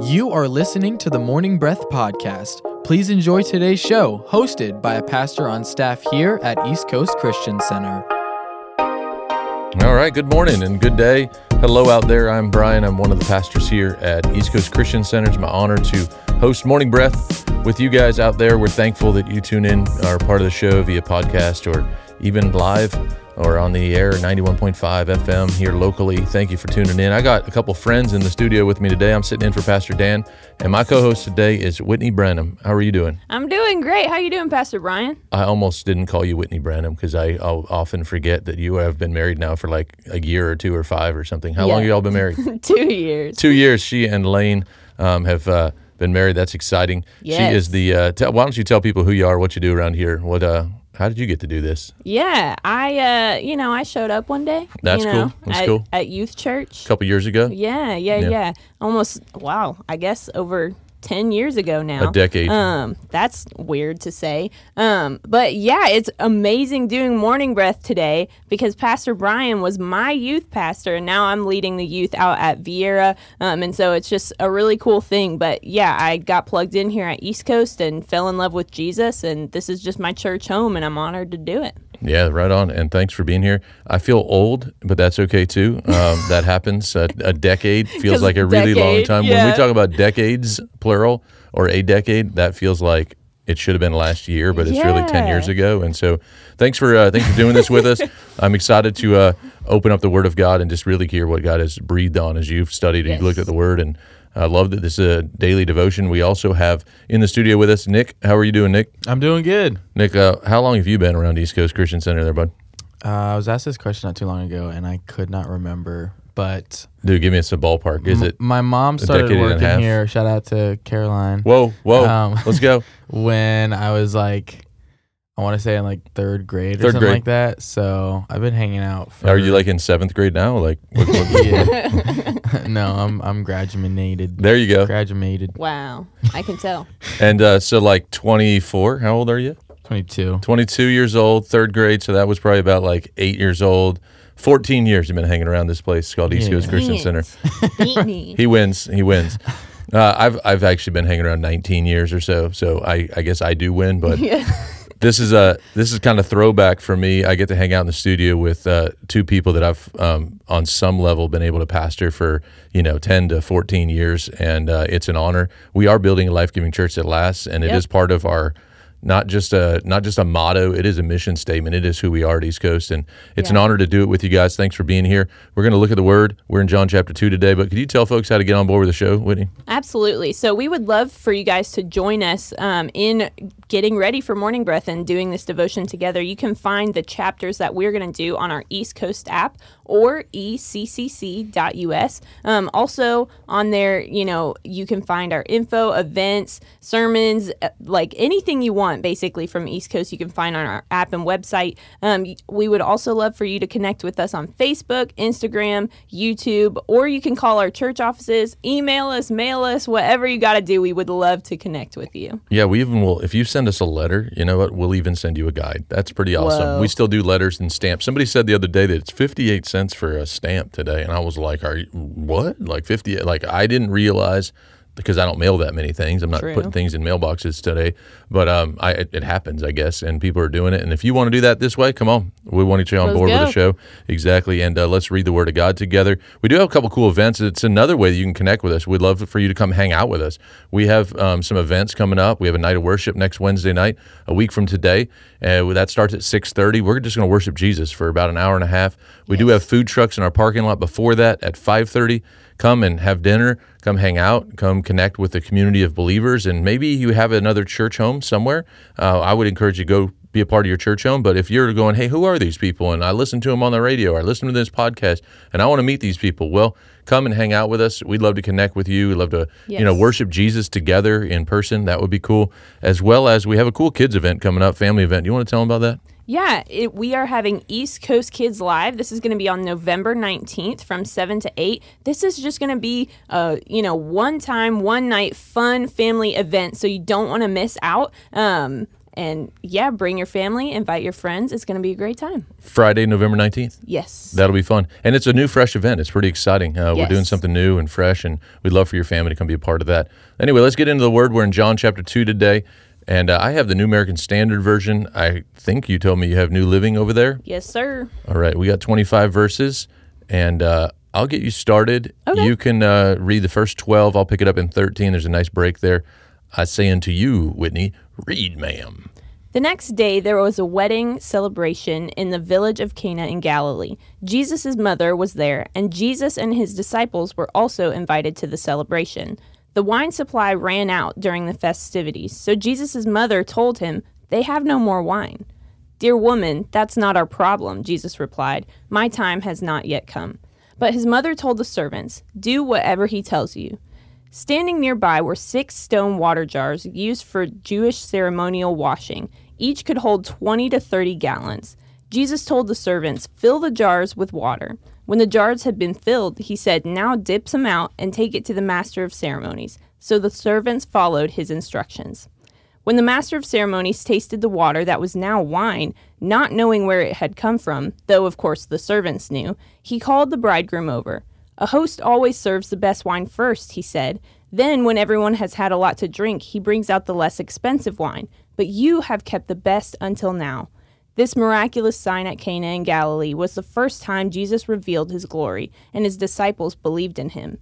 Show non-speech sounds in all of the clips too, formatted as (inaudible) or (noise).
You are listening to the Morning Breath Podcast. Please enjoy today's show, hosted by a pastor on staff here at East Coast Christian Center. All right, good morning and good day. Hello out there. I'm Brian. I'm one of the pastors here at East Coast Christian Center. It's my honor to host Morning Breath with you guys out there. We're thankful that you tune in, are part of the show via podcast or even live or on the air 91.5 FM here locally. Thank you for tuning in. I got a couple friends in the studio with me today. I'm sitting in for Pastor Dan, and my co-host today is Whitney Branham. How are you doing? I'm doing great. How are you doing, Pastor Brian? I almost didn't call you Whitney Branham because I I'll often forget that you have been married now for like a year or two or five or something. How long Yeah. have y'all been married? (laughs) Two years. Two years. She and Lane um, have uh, been married. That's exciting. She is the. Uh, tell why don't you tell people who you are, what you do around here? What? Uh, how did you get to do this? Yeah, I uh, you know, I showed up one day. That's you cool. That's at, cool. At youth church. A couple years ago, Yeah, yeah, Yeah. yeah, Almost wow, I guess over 10 years ago now. a decade. Um, that's weird to say. Um, but yeah, it's amazing doing morning breath today because Pastor Brian was my youth pastor, and now I'm leading the youth out at Viera. Um, and so it's just a really cool thing. But yeah, I got plugged in here at East Coast and fell in love with Jesus, and this is just my church home, and I'm honored to do it. Yeah, right on. And thanks for being here. I feel old, but that's okay too. Um, (laughs) that happens. A, a decade feels like a really long time. When we talk about decades, plural, or a decade, that feels like it should have been last year, but it's really ten years ago. And so, thanks for uh, thanks for doing this with us. (laughs) I'm excited to uh, open up the Word of God and just really hear what God has breathed on as you've studied and Yes. looked at the Word. And I love that this is a daily devotion. We also have in the studio with us Nick. How are you doing, Nick? I'm doing good. Nick, uh, how long have you been around East Coast Christian Center, there, bud? Uh, I was asked this question not too long ago, and I could not remember. But Dude, give me a ballpark. Is it? my mom started decade and a working here. Shout out to Caroline. Whoa, whoa! Um, Let's go. (laughs) When I was like, I want to say in like third grade or Third something grade. like that. So I've been hanging out. For, Are you like in seventh grade now? Like, what, what- Yeah. (laughs) no, I'm I'm graduated. there you go. Graduated. Wow, I can tell. (laughs) And uh, so, like, 24. How old are you? 22. 22 years old, third grade. So that was probably about like eight years old. 14 years you've been hanging around this place called East Yeah. Coast Christian Dang Center. it. Beat me. He wins. He wins. (laughs) Uh, I've I've actually been hanging around 19 years or so. So I, I guess I do win, but Yeah. This is a this is kind of throwback for me. I get to hang out in the studio with uh, two people that I've um, on some level been able to pastor for you know 10 to 14 years, and uh, it's an honor. We are building a life giving church that lasts, and it Yep. is part of our not just a not just a motto. It is a mission statement. It is who we are at East Coast, and it's an honor to do it with you guys. Thanks for being here. We're going to look at the Word. We're in John chapter two today, but could you tell folks how to get on board with the show, Whitney? Absolutely. So we would love for you guys to join us um, in getting ready for Morning Breath and doing this devotion together. You can find the chapters that we're going to do on our East Coast app or eccc.us. Um, also on there, you know, you can find our info, events, sermons, uh, like anything you want basically from East Coast, you can find on our app and website. Um, we would also love for you to connect with us on Facebook, Instagram, YouTube, or you can call our church offices, email us, mail us, whatever you got to do. We would love to connect with you. Yeah, we even will. If you send us a letter, you know what? We'll even send you a guide. That's pretty awesome. Whoa. We still do letters and stamps. Somebody said the other day that it's fifty-eight cents for a stamp today, and I was like, "Are you what? Like fifty? Like I didn't realize." Because I don't mail that many things, I'm not True. putting things in mailboxes today. But um, I, it, it happens, I guess, and people are doing it. And if you want to do that this way, come on. We want you on Let's board with the show. Exactly. And uh, let's read the Word of God together. We do have a couple cool events. It's another way that you can connect with us. We'd love for you to come hang out with us. We have um, some events coming up. We have a night of worship next Wednesday night, a week from today. Uh, that starts at 6.30. We're just going to worship Jesus for about an hour and a half. We do have food trucks in our parking lot before that at 5.30 come and have dinner come hang out come connect with the community of believers and maybe you have another church home somewhere. Uh, i would encourage you to go be a part of your church home but if you're going hey who are these people? and i listen to them on the radio or i listen to this podcast and i want to meet these people well come and hang out with us. We'd love to connect with you we'd love to you know worship jesus together in person. That would be cool. As well as we have a cool kids event coming up family event. You want to tell them about that Yeah, it, we are having East Coast Kids Live. This is going to be on November 19th from 7 to 8. This is just going to be a, you know, one time, one night fun family event, so you don't want to miss out. Um, and yeah, bring your family, invite your friends. It's going to be a great time. Friday, November 19th. Yes. That'll be fun. And it's a new, fresh event. It's pretty exciting. Uh, We're doing something new and fresh, and we'd love for your family to come be a part of that. Anyway, let's get into the word. We're in John chapter 2 today. And uh, I have the New American Standard Version. I think you told me you have New Living over there. yes, sir. All right, we got 25 verses, and uh, I'll get you started. Okay. You can uh, read the first 12. I'll pick it up in 13. There's a nice break there. I say unto you, Whitney, read, ma'am. The next day, there was a wedding celebration in the village of Cana in Galilee. Jesus' mother was there, and Jesus and his disciples were also invited to the celebration. The wine supply ran out during the festivities, so Jesus' mother told him, They have no more wine. Dear woman, that's not our problem, Jesus replied. My time has not yet come. But his mother told the servants, Do whatever he tells you. Standing nearby were six stone water jars used for Jewish ceremonial washing. Each could hold 20 to 30 gallons. Jesus told the servants, Fill the jars with water. When the jars had been filled, he said, Now dip some out and take it to the master of ceremonies. So the servants followed his instructions. When the master of ceremonies tasted the water that was now wine, not knowing where it had come from, though of course the servants knew, he called the bridegroom over. A host always serves the best wine first, he said. Then, when everyone has had a lot to drink, he brings out the less expensive wine. But you have kept the best until now. This miraculous sign at Cana in Galilee was the first time Jesus revealed his glory, and his disciples believed in him.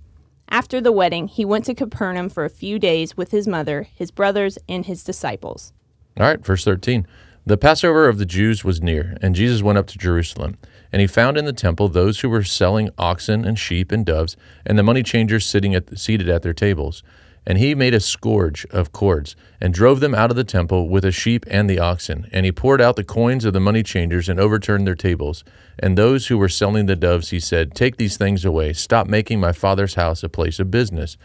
After the wedding, he went to Capernaum for a few days with his mother, his brothers, and his disciples. All right, verse 13. The Passover of the Jews was near, and Jesus went up to Jerusalem. And he found in the temple those who were selling oxen and sheep and doves, and the money changers sitting at, seated at their tables. And he made a scourge of cords, and drove them out of the temple with the sheep and the oxen. And he poured out the coins of the money changers, and overturned their tables. And those who were selling the doves, he said, Take these things away. Stop making my father's house a place of business.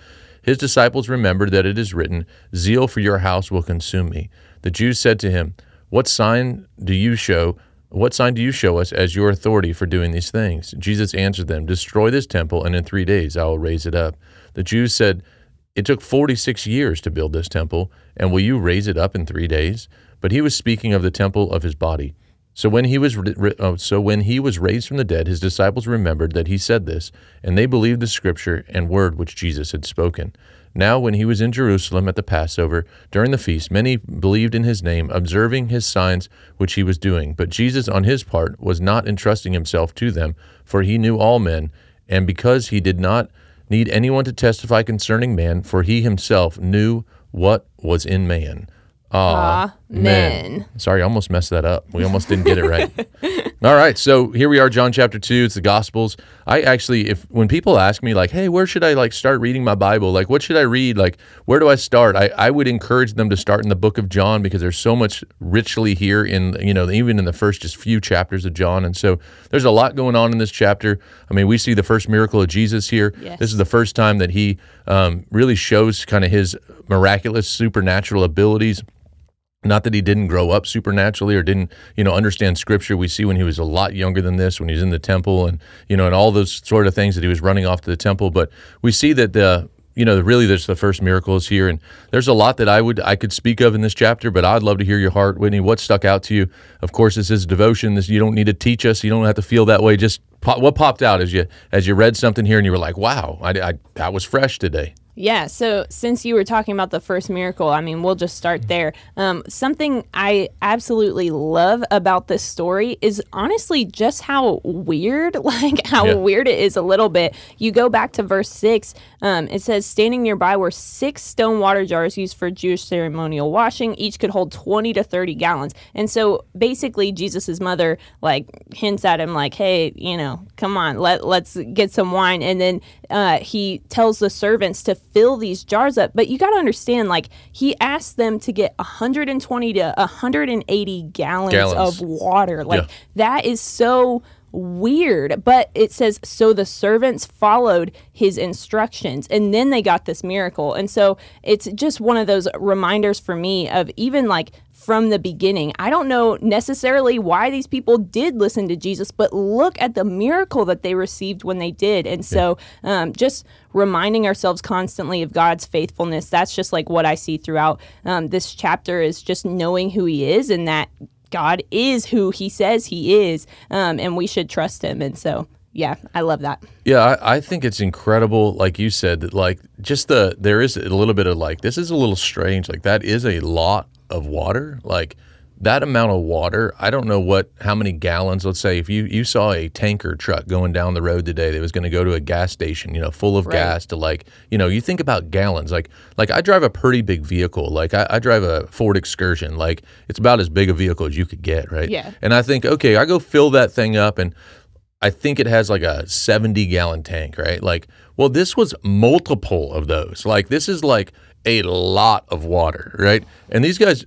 His disciples remembered that it is written, Zeal for your house will consume me. The Jews said to him, What sign do you show? What sign do you show us as your authority for doing these things? Jesus answered them, Destroy this temple, and in three days I will raise it up. The Jews said, It took 46 years to build this temple, and will you raise it up in three days? But he was speaking of the temple of his body. So when he was oh, so when he was raised from the dead, his disciples remembered that he said this, and they believed the scripture and word which Jesus had spoken. Now, when he was in Jerusalem at the Passover during the feast, many believed in his name, observing his signs which he was doing. But Jesus, on his part, was not entrusting himself to them, for he knew all men, and because he did not need anyone to testify concerning man, for he himself knew what was in man. Amen. Sorry, I almost messed that up. We almost didn't get it right. (laughs) All right, so here we are, John chapter two. It's the Gospels. I actually, if when people ask me like, "Hey, where should I like start reading my Bible? Like, what should I read? Like, where do I start?" I, I would encourage them to start in the Book of John because there's so much richly here in you know even in the first just few chapters of John, and so there's a lot going on in this chapter. I mean, we see the first miracle of Jesus here. Yes. This is the first time that he um, really shows kind of his miraculous supernatural abilities not that he didn't grow up supernaturally or didn't you know understand scripture. We see when he was a lot younger than this when he was in the temple and you know and all those sort of things that he was running off to the temple. But we see that the you know really there's the first miracles here. And there's a lot that i would i could speak of in this chapter but i'd love to hear your heart whitney. What stuck out to you? Of course this is devotion. This you don't need to teach us. You don't have to feel that way. Just pop, what popped out as you as you read something here and you were like wow I, I that was fresh today Yeah, so since you were talking about the first miracle, I mean, we'll just start there. Um, something I absolutely love about this story is honestly just how weird, (laughs) like how Yeah. weird it is a little bit. You go back to verse six, um, it says, Standing nearby were six stone water jars used for Jewish ceremonial washing. Each could hold 20 to 30 gallons. And so basically, Jesus's mother, like, hints at him, like, hey, you know, come on, let, let's get some wine. And then uh, he tells the servants to fill these jars up. But you got to understand, like, he asked them to get 120 to 180 gallons, Gallons. of water. Like, Yeah. that is so weird. But it says, so the servants followed his instructions and then they got this miracle. And so it's just one of those reminders for me of even like from the beginning. I don't know necessarily why these people did listen to Jesus, but look at the miracle that they received when they did. And so, um, just reminding ourselves constantly of God's faithfulness. That's just like what I see throughout um, this chapter is just knowing who He is and that God is who He says He is, um, and we should trust Him. And so, yeah, I love that. Yeah, I, I think it's incredible, like you said, that like just the there is a little bit of like this is a little strange. Like that is a lot of water. Like that amount of water, I don't know what how many gallons. Let's say if you you saw a tanker truck going down the road today that was going to go to a gas station, you know, full of Right. gas to like, you know, you think about gallons. Like like I drive a pretty big vehicle. Like I, I drive a Ford Excursion. Like it's about as big a vehicle as you could get, right? Yeah. And I think, okay, I go fill that thing up and I think it has like a 70 gallon tank, right? Like, well, this was multiple of those. Like, this is like a lot of water, right? And these guys,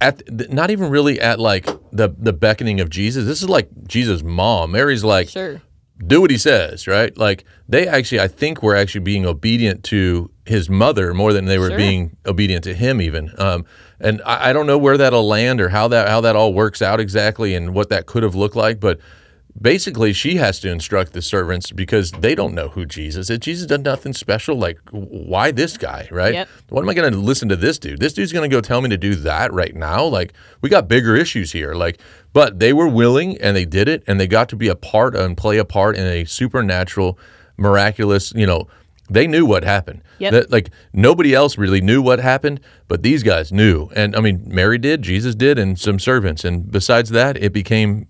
at not even really at like the the beckoning of Jesus. This is like Jesus' mom. Mary's like, Sure. do what he says, right? Like they actually, I think, were actually being obedient to his mother more than they were Sure. being obedient to him, even. Um, and I, I don't know where that'll land or how that how that all works out exactly and what that could have looked like, but basically she has to instruct the servants because they don't know who Jesus is. Jesus done nothing special. Like, why this guy, right? Yep. What am I going to listen to this dude? This dude's going to go tell me to do that right now? Like, we got bigger issues here. Like, but they were willing and they did it and they got to be a part and play a part in a supernatural, miraculous, you know, they knew what happened. Yep. That, like nobody else really knew what happened, but these guys knew. And I mean, Mary did, Jesus did, and some servants. And besides that, it became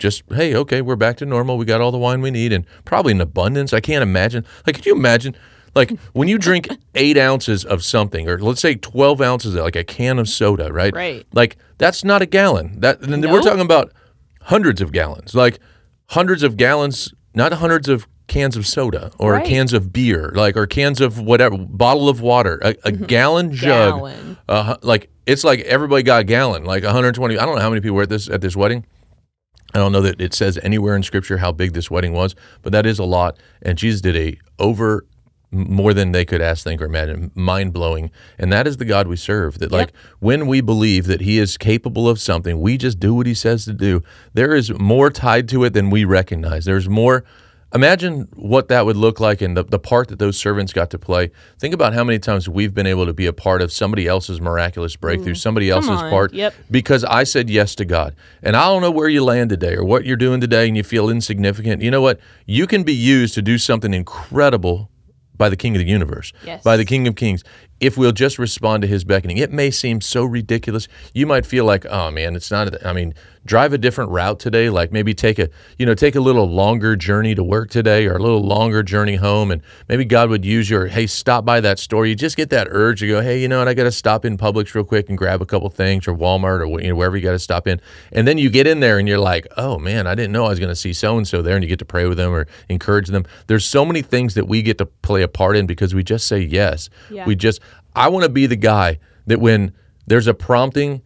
just hey okay we're back to normal. We got all the wine we need and probably in abundance. I can't imagine. Like could you imagine like when you drink (laughs) eight ounces of something or let's say 12 ounces of like a can of soda right? Right. like that's not a gallon. That and we're talking about hundreds of gallons like hundreds of gallons not hundreds of cans of soda or Right. cans of beer like or cans of whatever bottle of water a, a gallon jug. Gallon. uh, like it's like everybody got a gallon like 120 i don't know how many people were at this at this wedding I don't know that it says anywhere in Scripture how big this wedding was, but that is a lot. And Jesus did a over more than they could ask, think, or imagine, mind blowing. And that is the God we serve. That like when we believe that He is capable of something, we just do what He says to do. There is more tied to it than we recognize. There's more. Imagine what that would look like and the, the part that those servants got to play. Think about how many times we've been able to be a part of somebody else's miraculous breakthrough, mm. somebody else's on. part Yep. because I said yes to God. And I don't know where you land today or what you're doing today and you feel insignificant. You know what? You can be used to do something incredible by the King of the universe, Yes. by the King of Kings. If we'll just respond to his beckoning, it may seem so ridiculous. You might feel like, oh man, it's not. I mean, drive a different route today. Like maybe take a, you know, take a little longer journey to work today, or a little longer journey home, and maybe God would use your, hey, stop by that store. You just get that urge to go, hey, you know what? I got to stop in Publix real quick and grab a couple things, or Walmart, or you know, wherever you got to stop in. And then you get in there and you're like, oh man, I didn't know I was going to see so and so there, and you get to pray with them or encourage them. There's so many things that we get to play a part in because we just say yes. Yeah. We just, I want to be the guy that when there's a prompting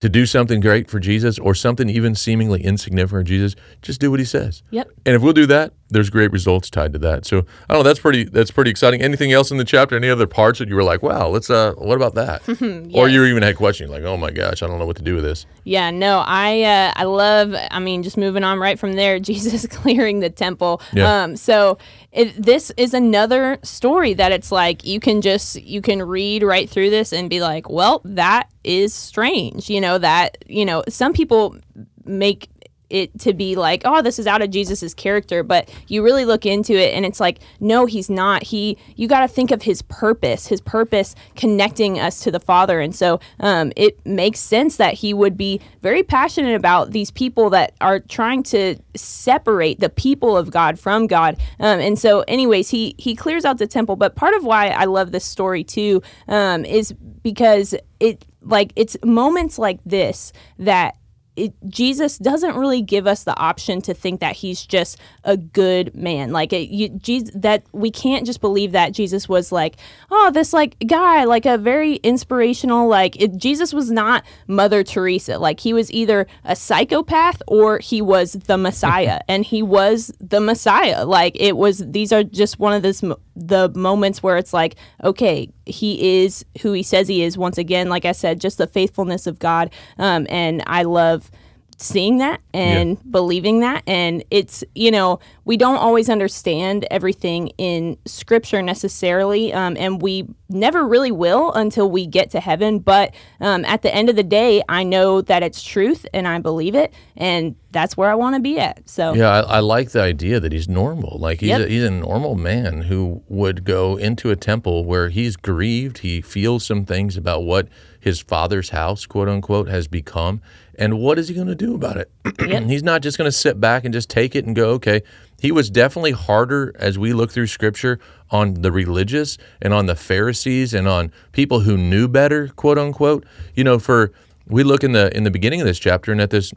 to do something great for Jesus or something even seemingly insignificant for Jesus, just do what he says. Yep. And if we'll do that, there's great results tied to that. So I don't know. That's pretty. That's pretty exciting. Anything else in the chapter? Any other parts that you were like, "Wow, let's." Uh, what about that? (laughs) Or you even had questions like, "Oh my gosh, I don't know what to do with this." Yeah, no, I uh, I love. I mean, just moving on right from there, (laughs) Jesus clearing the temple. Yeah. Um, so it, this is another story that it's like you can just you can read right through this and be like, well, that is strange. You know that you know some people make it to be like, oh, this is out of Jesus's character, but you really look into it and it's like, no, he's not. He, you got to think of his purpose, his purpose connecting us to the Father, and so um, it makes sense that he would be very passionate about these people that are trying to separate the people of God from God. Um, and so, anyways, he he clears out the temple, but part of why I love this story too um, is because it like it's moments like this that it, Jesus doesn't really give us the option to think that he's just a good man. Like it, you, Jesus, that we can't just believe that Jesus was like, oh, this like guy, like a very inspirational. Like it, Jesus was not Mother Teresa. Like he was either a psychopath or he was the Messiah, (laughs) and he was the Messiah. Like it was. These are just one of this. The moments where it's like, okay, he is who he says he is. Once again, like I said, just the faithfulness of God. Um, and I love seeing that and yeah. believing that. And it's you know we don't always understand everything in scripture necessarily um, and we never really will until we get to heaven. But um, at the end of the day i know that it's truth and i believe it and that's where i want to be at. So yeah I, I, like the idea that he's normal. Like he's, yep. a, he's a normal man who would go into a temple where he's grieved. He feels some things about what his father's house quote unquote has become and what is he going to do about it? (clears throat) Yep. He's not just going to sit back and just take it and go, okay. He was definitely harder as we look through scripture on the religious and on the Pharisees and on people who knew better, quote unquote. You know, for we look in the in the beginning of this chapter and at this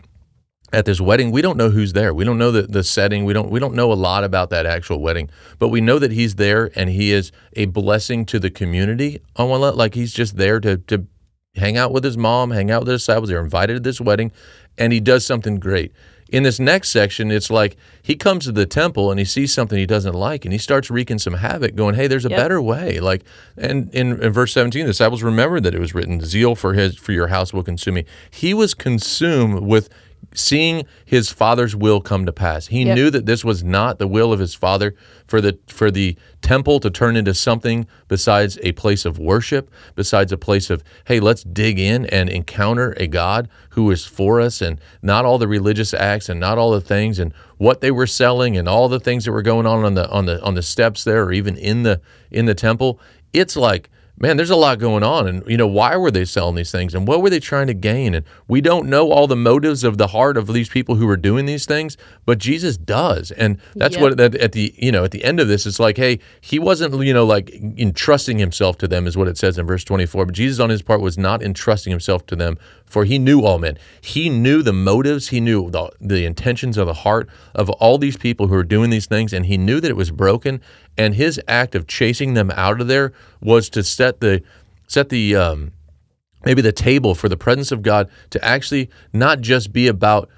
at this wedding, we don't know who's there. We don't know the, the setting. We don't we don't know a lot about that actual wedding, but we know that he's there and he is a blessing to the community on one level. Like he's just there to to hang out with his mom, hang out with the disciples. They're invited to this wedding, and he does something great. In this next section, it's like he comes to the temple and he sees something he doesn't like, and he starts wreaking some havoc, going, "Hey, there's a yep. better way." Like, and in, in verse 17, the disciples remembered that it was written, "Zeal for his for your house will consume me." He was consumed with seeing his father's will come to pass. He yep. knew that this was not the will of his father for the for the temple to turn into something besides a place of worship, besides a place of hey, let's dig in and encounter a God who is for us and not all the religious acts and not all the things and what they were selling and all the things that were going on on the on the on the steps there or even in the in the temple. It's like man, there's a lot going on. And, you know, why were they selling these things and what were they trying to gain? And we don't know all the motives of the heart of these people who are doing these things, but Jesus does. And that's yep. what, at the, you know, at the end of this, it's like, hey, he wasn't, you know, like entrusting himself to them, is what it says in verse 24. But Jesus on his part was not entrusting himself to them, for he knew all men. He knew the motives, he knew the, the intentions of the heart of all these people who are doing these things, and he knew that it was broken. And his act of chasing them out of there was to set the set the um, maybe the table for the presence of God to actually not just be about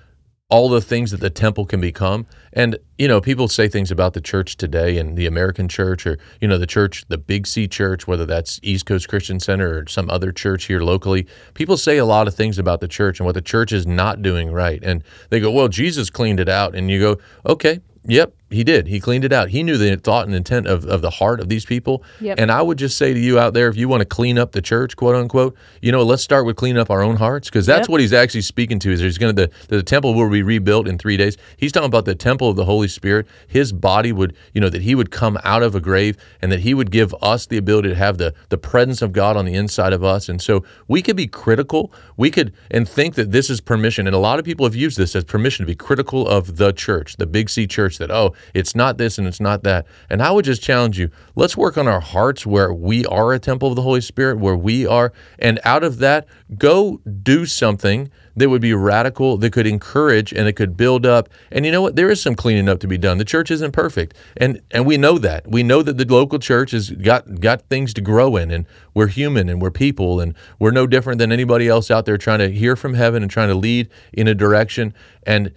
all the things that the temple can become. And, you know, people say things about the church today and the American church or, you know, the church, the Big C church, whether that's East Coast Christian Center or some other church here locally. People say a lot of things about the church and what the church is not doing right. And they go, well, Jesus cleaned it out. And you go, okay, yep, he did. He cleaned it out. He knew the thought and intent of, of the heart of these people. Yep. And I would just say to you out there, if you want to clean up the church, quote unquote, you know, let's start with cleaning up our own hearts because that's yep. what he's actually speaking to. Is he's going to the the temple will be rebuilt in three days. He's talking about the temple of the Holy Spirit. His body would, you know, that he would come out of a grave and that he would give us the ability to have the the presence of God on the inside of us. And so we could be critical. We could and think that this is permission. And a lot of people have used this as permission to be critical of the church, the Big C church. That oh, it's not this and it's not that. And I would just challenge you let's work on our hearts where we are a temple of the Holy Spirit, where we are. And out of that, go do something that would be radical, that could encourage and it could build up. And you know what? There is some cleaning up to be done. The church isn't perfect. And and we know that. We know that the local church has got got things to grow in and we're human and we're people and we're no different than anybody else out there trying to hear from heaven and trying to lead in a direction. And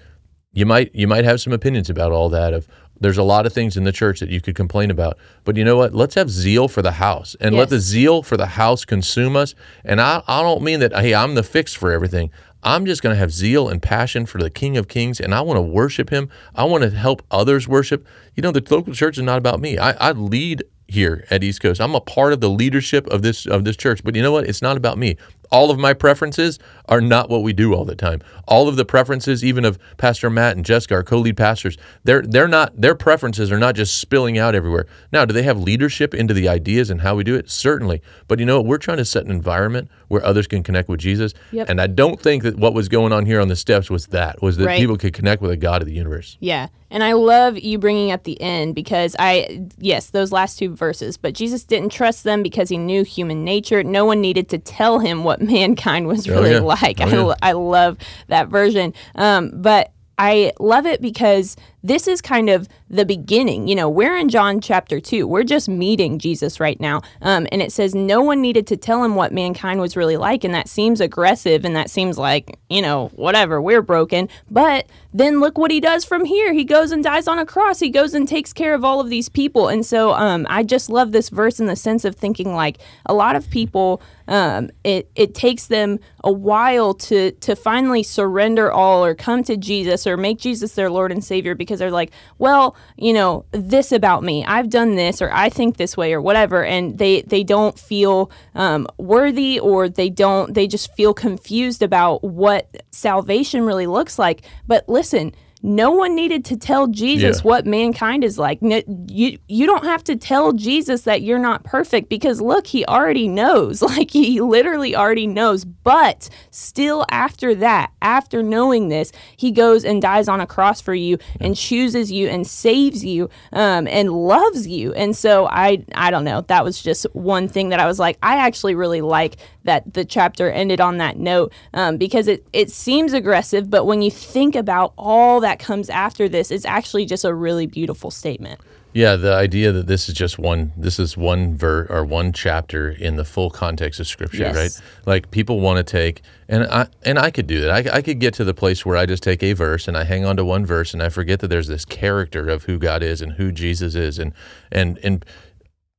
you might you might have some opinions about all that of there's a lot of things in the church that you could complain about. But you know what? Let's have zeal for the house and yes. let the zeal for the house consume us. And I, I don't mean that, hey, I'm the fix for everything. I'm just going to have zeal and passion for the King of Kings, and I want to worship him. I want to help others worship. You know, the local church is not about me. I, I lead here at East Coast. I'm a part of the leadership of this of this church. But you know what? It's not about me all of my preferences are not what we do all the time. All of the preferences, even of Pastor Matt and Jessica, our co-lead pastors, they're they're not their preferences are not just spilling out everywhere. Now, do they have leadership into the ideas and how we do it? Certainly. But you know what? We're trying to set an environment where others can connect with Jesus. Yep. And I don't think that what was going on here on the steps was that was that right. people could connect with a God of the universe. Yeah. And I love you bringing up the end because I, yes, those last two verses, but Jesus didn't trust them because he knew human nature. No one needed to tell him what (laughs) mankind was oh, really oh, yeah. like. Oh, yeah. I, I love that version. Um, but I love it because this is kind of the beginning. You know, we're in John chapter 2. We're just meeting Jesus right now. Um, and it says no one needed to tell him what mankind was really like. And that seems aggressive and that seems like, you know, whatever, we're broken. But then look what he does from here. He goes and dies on a cross. He goes and takes care of all of these people. And so um, I just love this verse in the sense of thinking like a lot of people um, it it takes them a while to to finally surrender all or come to Jesus or make Jesus their Lord and Savior because they're like, well, you know, this about me, I've done this or I think this way or whatever, and they they don't feel um, worthy or they don't they just feel confused about what salvation really looks like. But listen, no one needed to tell Jesus Yeah. what mankind is like. No, you you don't have to tell Jesus that you're not perfect because look, he already knows. (laughs) Like he literally already knows. But still after that, after knowing this, he goes and dies on a cross for you and chooses you and saves you um, and loves you. And so I I don't know. That was just one thing that I was like, I actually really like that the chapter ended on that note um, because it, it seems aggressive, but when you think about all that comes after this, it's actually just a really beautiful statement. Yeah, the idea that this is just one, this is one ver or one chapter in the full context of Scripture, Yes. right? Like people want to take, and I and I could do that. I, I could get to the place where I just take a verse and I hang on to one verse and I forget that there's this character of who God is and who Jesus is, and and and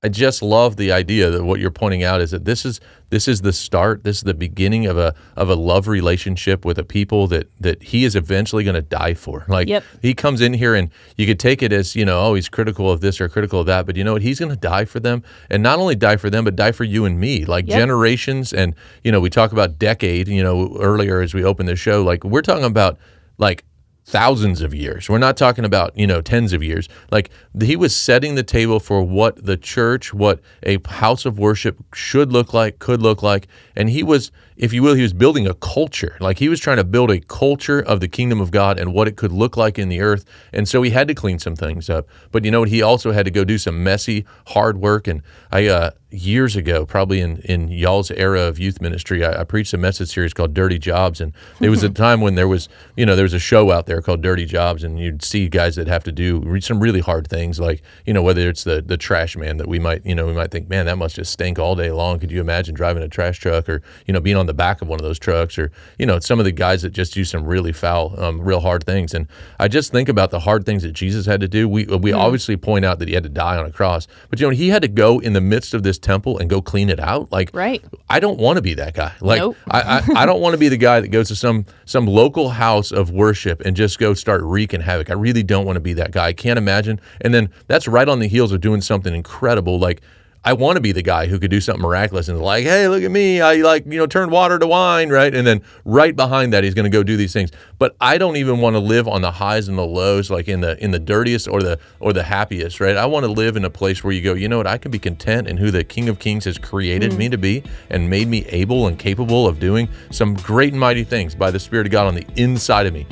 I just love the idea that what you're pointing out is that this is this is the start, this is the beginning of a of a love relationship with a people that that he is eventually going to die for. Like Yep. he comes in here and you could take it as, you know, oh, he's critical of this or critical of that, but you know what? He's going to die for them and not only die for them, but die for you and me. Like Yep. generations and, you know, we talk about decade, you know, earlier as we opened the show, like we're talking about like thousands of years. We're not talking about, you know, tens of years. Like he was setting the table for what the church, what a house of worship should look like, could look like. And he was, if you will, he was building a culture. Like he was trying to build a culture of the kingdom of God and what it could look like in the earth. And so he had to clean some things up. But you know what? He also had to go do some messy, hard work. And I, uh, years ago, probably in, in y'all's era of youth ministry, I, I preached a message series called Dirty Jobs. And there was a (laughs) time when there was, you know, there was a show out there called Dirty Jobs, and you'd see guys that have to do some really hard things, like, you know, whether it's the, the trash man that we might, you know, we might think, man, that must just stink all day long. Could you imagine driving a trash truck or, you know, being on the back of one of those trucks or, you know, some of the guys that just do some really foul, um, real hard things. And I just think about the hard things that Jesus had to do. We, we obviously point out that he had to die on a cross, but, you know, he had to go in the midst of this temple and go clean it out. Like, Right. I don't want to be that guy. Like Nope. I, I, I don't want to be the guy that goes to some some local house of worship and just go start wreaking havoc. I really don't want to be that guy. I can't imagine. And then that's right on the heels of doing something incredible. Like I want to be the guy who could do something miraculous and like, hey, look at me. I like, you know, turn water to wine, right? And then right behind that, he's going to go do these things. But I don't even want to live on the highs and the lows, like in the in the dirtiest or the or the happiest, right? I want to live in a place where you go, you know what, I can be content in who the King of Kings has created mm-hmm. me to be and made me able and capable of doing some great and mighty things by the Spirit of God on the inside of me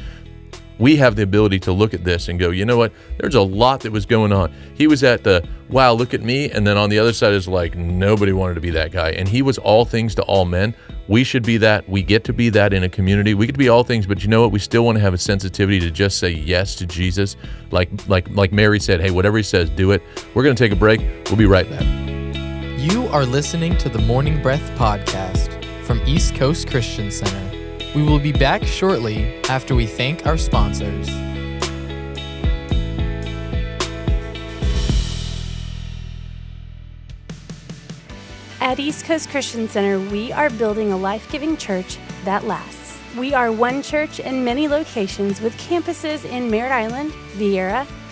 we have the ability to look at this and go, you know what? There's a lot that was going on. He was at the, wow, look at me. And then on the other side is like, nobody wanted to be that guy. And he was all things to all men. We should be that. We get to be that in a community. We get to be all things, but you know what? We still want to have a sensitivity to just say yes to Jesus. Like, like, like Mary said, hey, whatever he says, do it. We're going to take a break. We'll be right back. You are listening to the Morning Breath podcast from East Coast Christian Center. We will be back shortly after we thank our sponsors. At East Coast Christian Center, we are building a life giving church that lasts. We are one church in many locations with campuses in Merritt Island, Viera,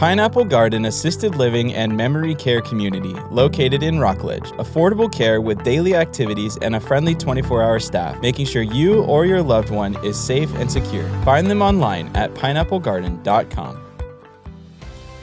Pineapple Garden Assisted Living and Memory Care Community, located in Rockledge. Affordable care with daily activities and a friendly 24 hour staff, making sure you or your loved one is safe and secure. Find them online at pineapplegarden.com.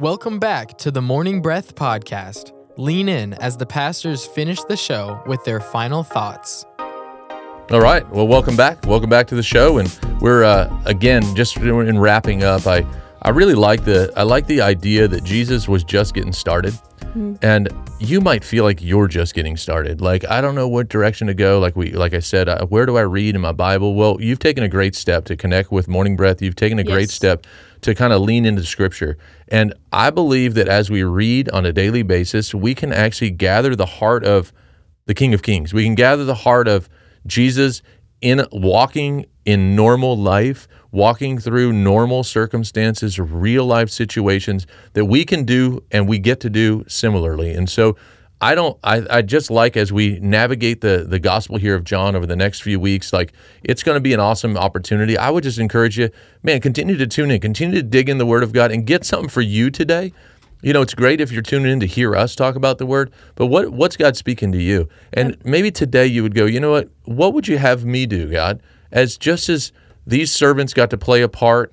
Welcome back to the Morning Breath Podcast. Lean in as the pastors finish the show with their final thoughts. All right. Well, welcome back. Welcome back to the show, and we're uh, again just in wrapping up. I I really like the I like the idea that Jesus was just getting started, and you might feel like you're just getting started. Like I don't know what direction to go. Like we like I said, uh, where do I read in my Bible? Well, you've taken a great step to connect with Morning Breath. You've taken a great step to kind of lean into Scripture, and I believe that as we read on a daily basis, we can actually gather the heart of the King of Kings. We can gather the heart of Jesus in walking in normal life, walking through normal circumstances, real life situations that we can do and we get to do similarly. And so I don't I, I just like as we navigate the the gospel here of John over the next few weeks, like it's going to be an awesome opportunity. I would just encourage you, man, continue to tune in, continue to dig in the word of God and get something for you today. You know, it's great if you're tuning in to hear us talk about the word, but what what's God speaking to you? And maybe today you would go, you know what? What would you have me do, God? As just as these servants got to play a part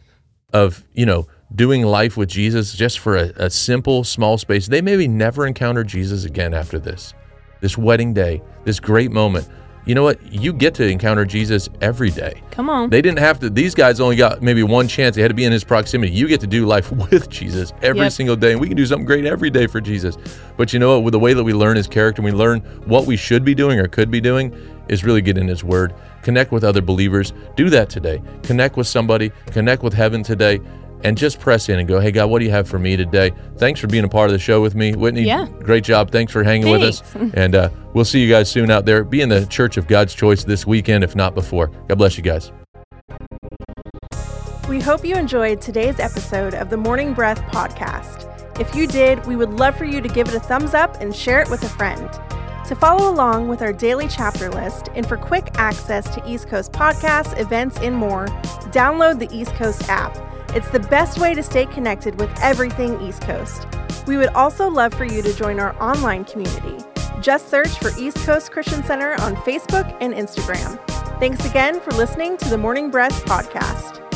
of, you know, doing life with Jesus just for a, a simple, small space, they maybe never encounter Jesus again after this. This wedding day, this great moment. You know what? You get to encounter Jesus every day. Come on. They didn't have to, these guys only got maybe one chance. They had to be in his proximity. You get to do life (laughs) with Jesus every Yep. single day. And we can do something great every day for Jesus. But you know what? With the way that we learn his character, we learn what we should be doing or could be doing is really get in his word. Connect with other believers. Do that today. Connect with somebody. Connect with heaven today. And just press in and go, hey, God, what do you have for me today? Thanks for being a part of the show with me. Whitney, Yeah. great job. Thanks for hanging with us. (laughs) And uh, we'll see you guys soon out there. Be in the Church of God's Choice this weekend, if not before. God bless you guys. We hope you enjoyed today's episode of the Morning Breath podcast. If you did, we would love for you to give it a thumbs up and share it with a friend. To follow along with our daily chapter list and for quick access to East Coast podcasts, events, and more, download the East Coast app. It's the best way to stay connected with everything East Coast. We would also love for you to join our online community. Just search for East Coast Christian Center on Facebook and Instagram. Thanks again for listening to the Morning Breath podcast.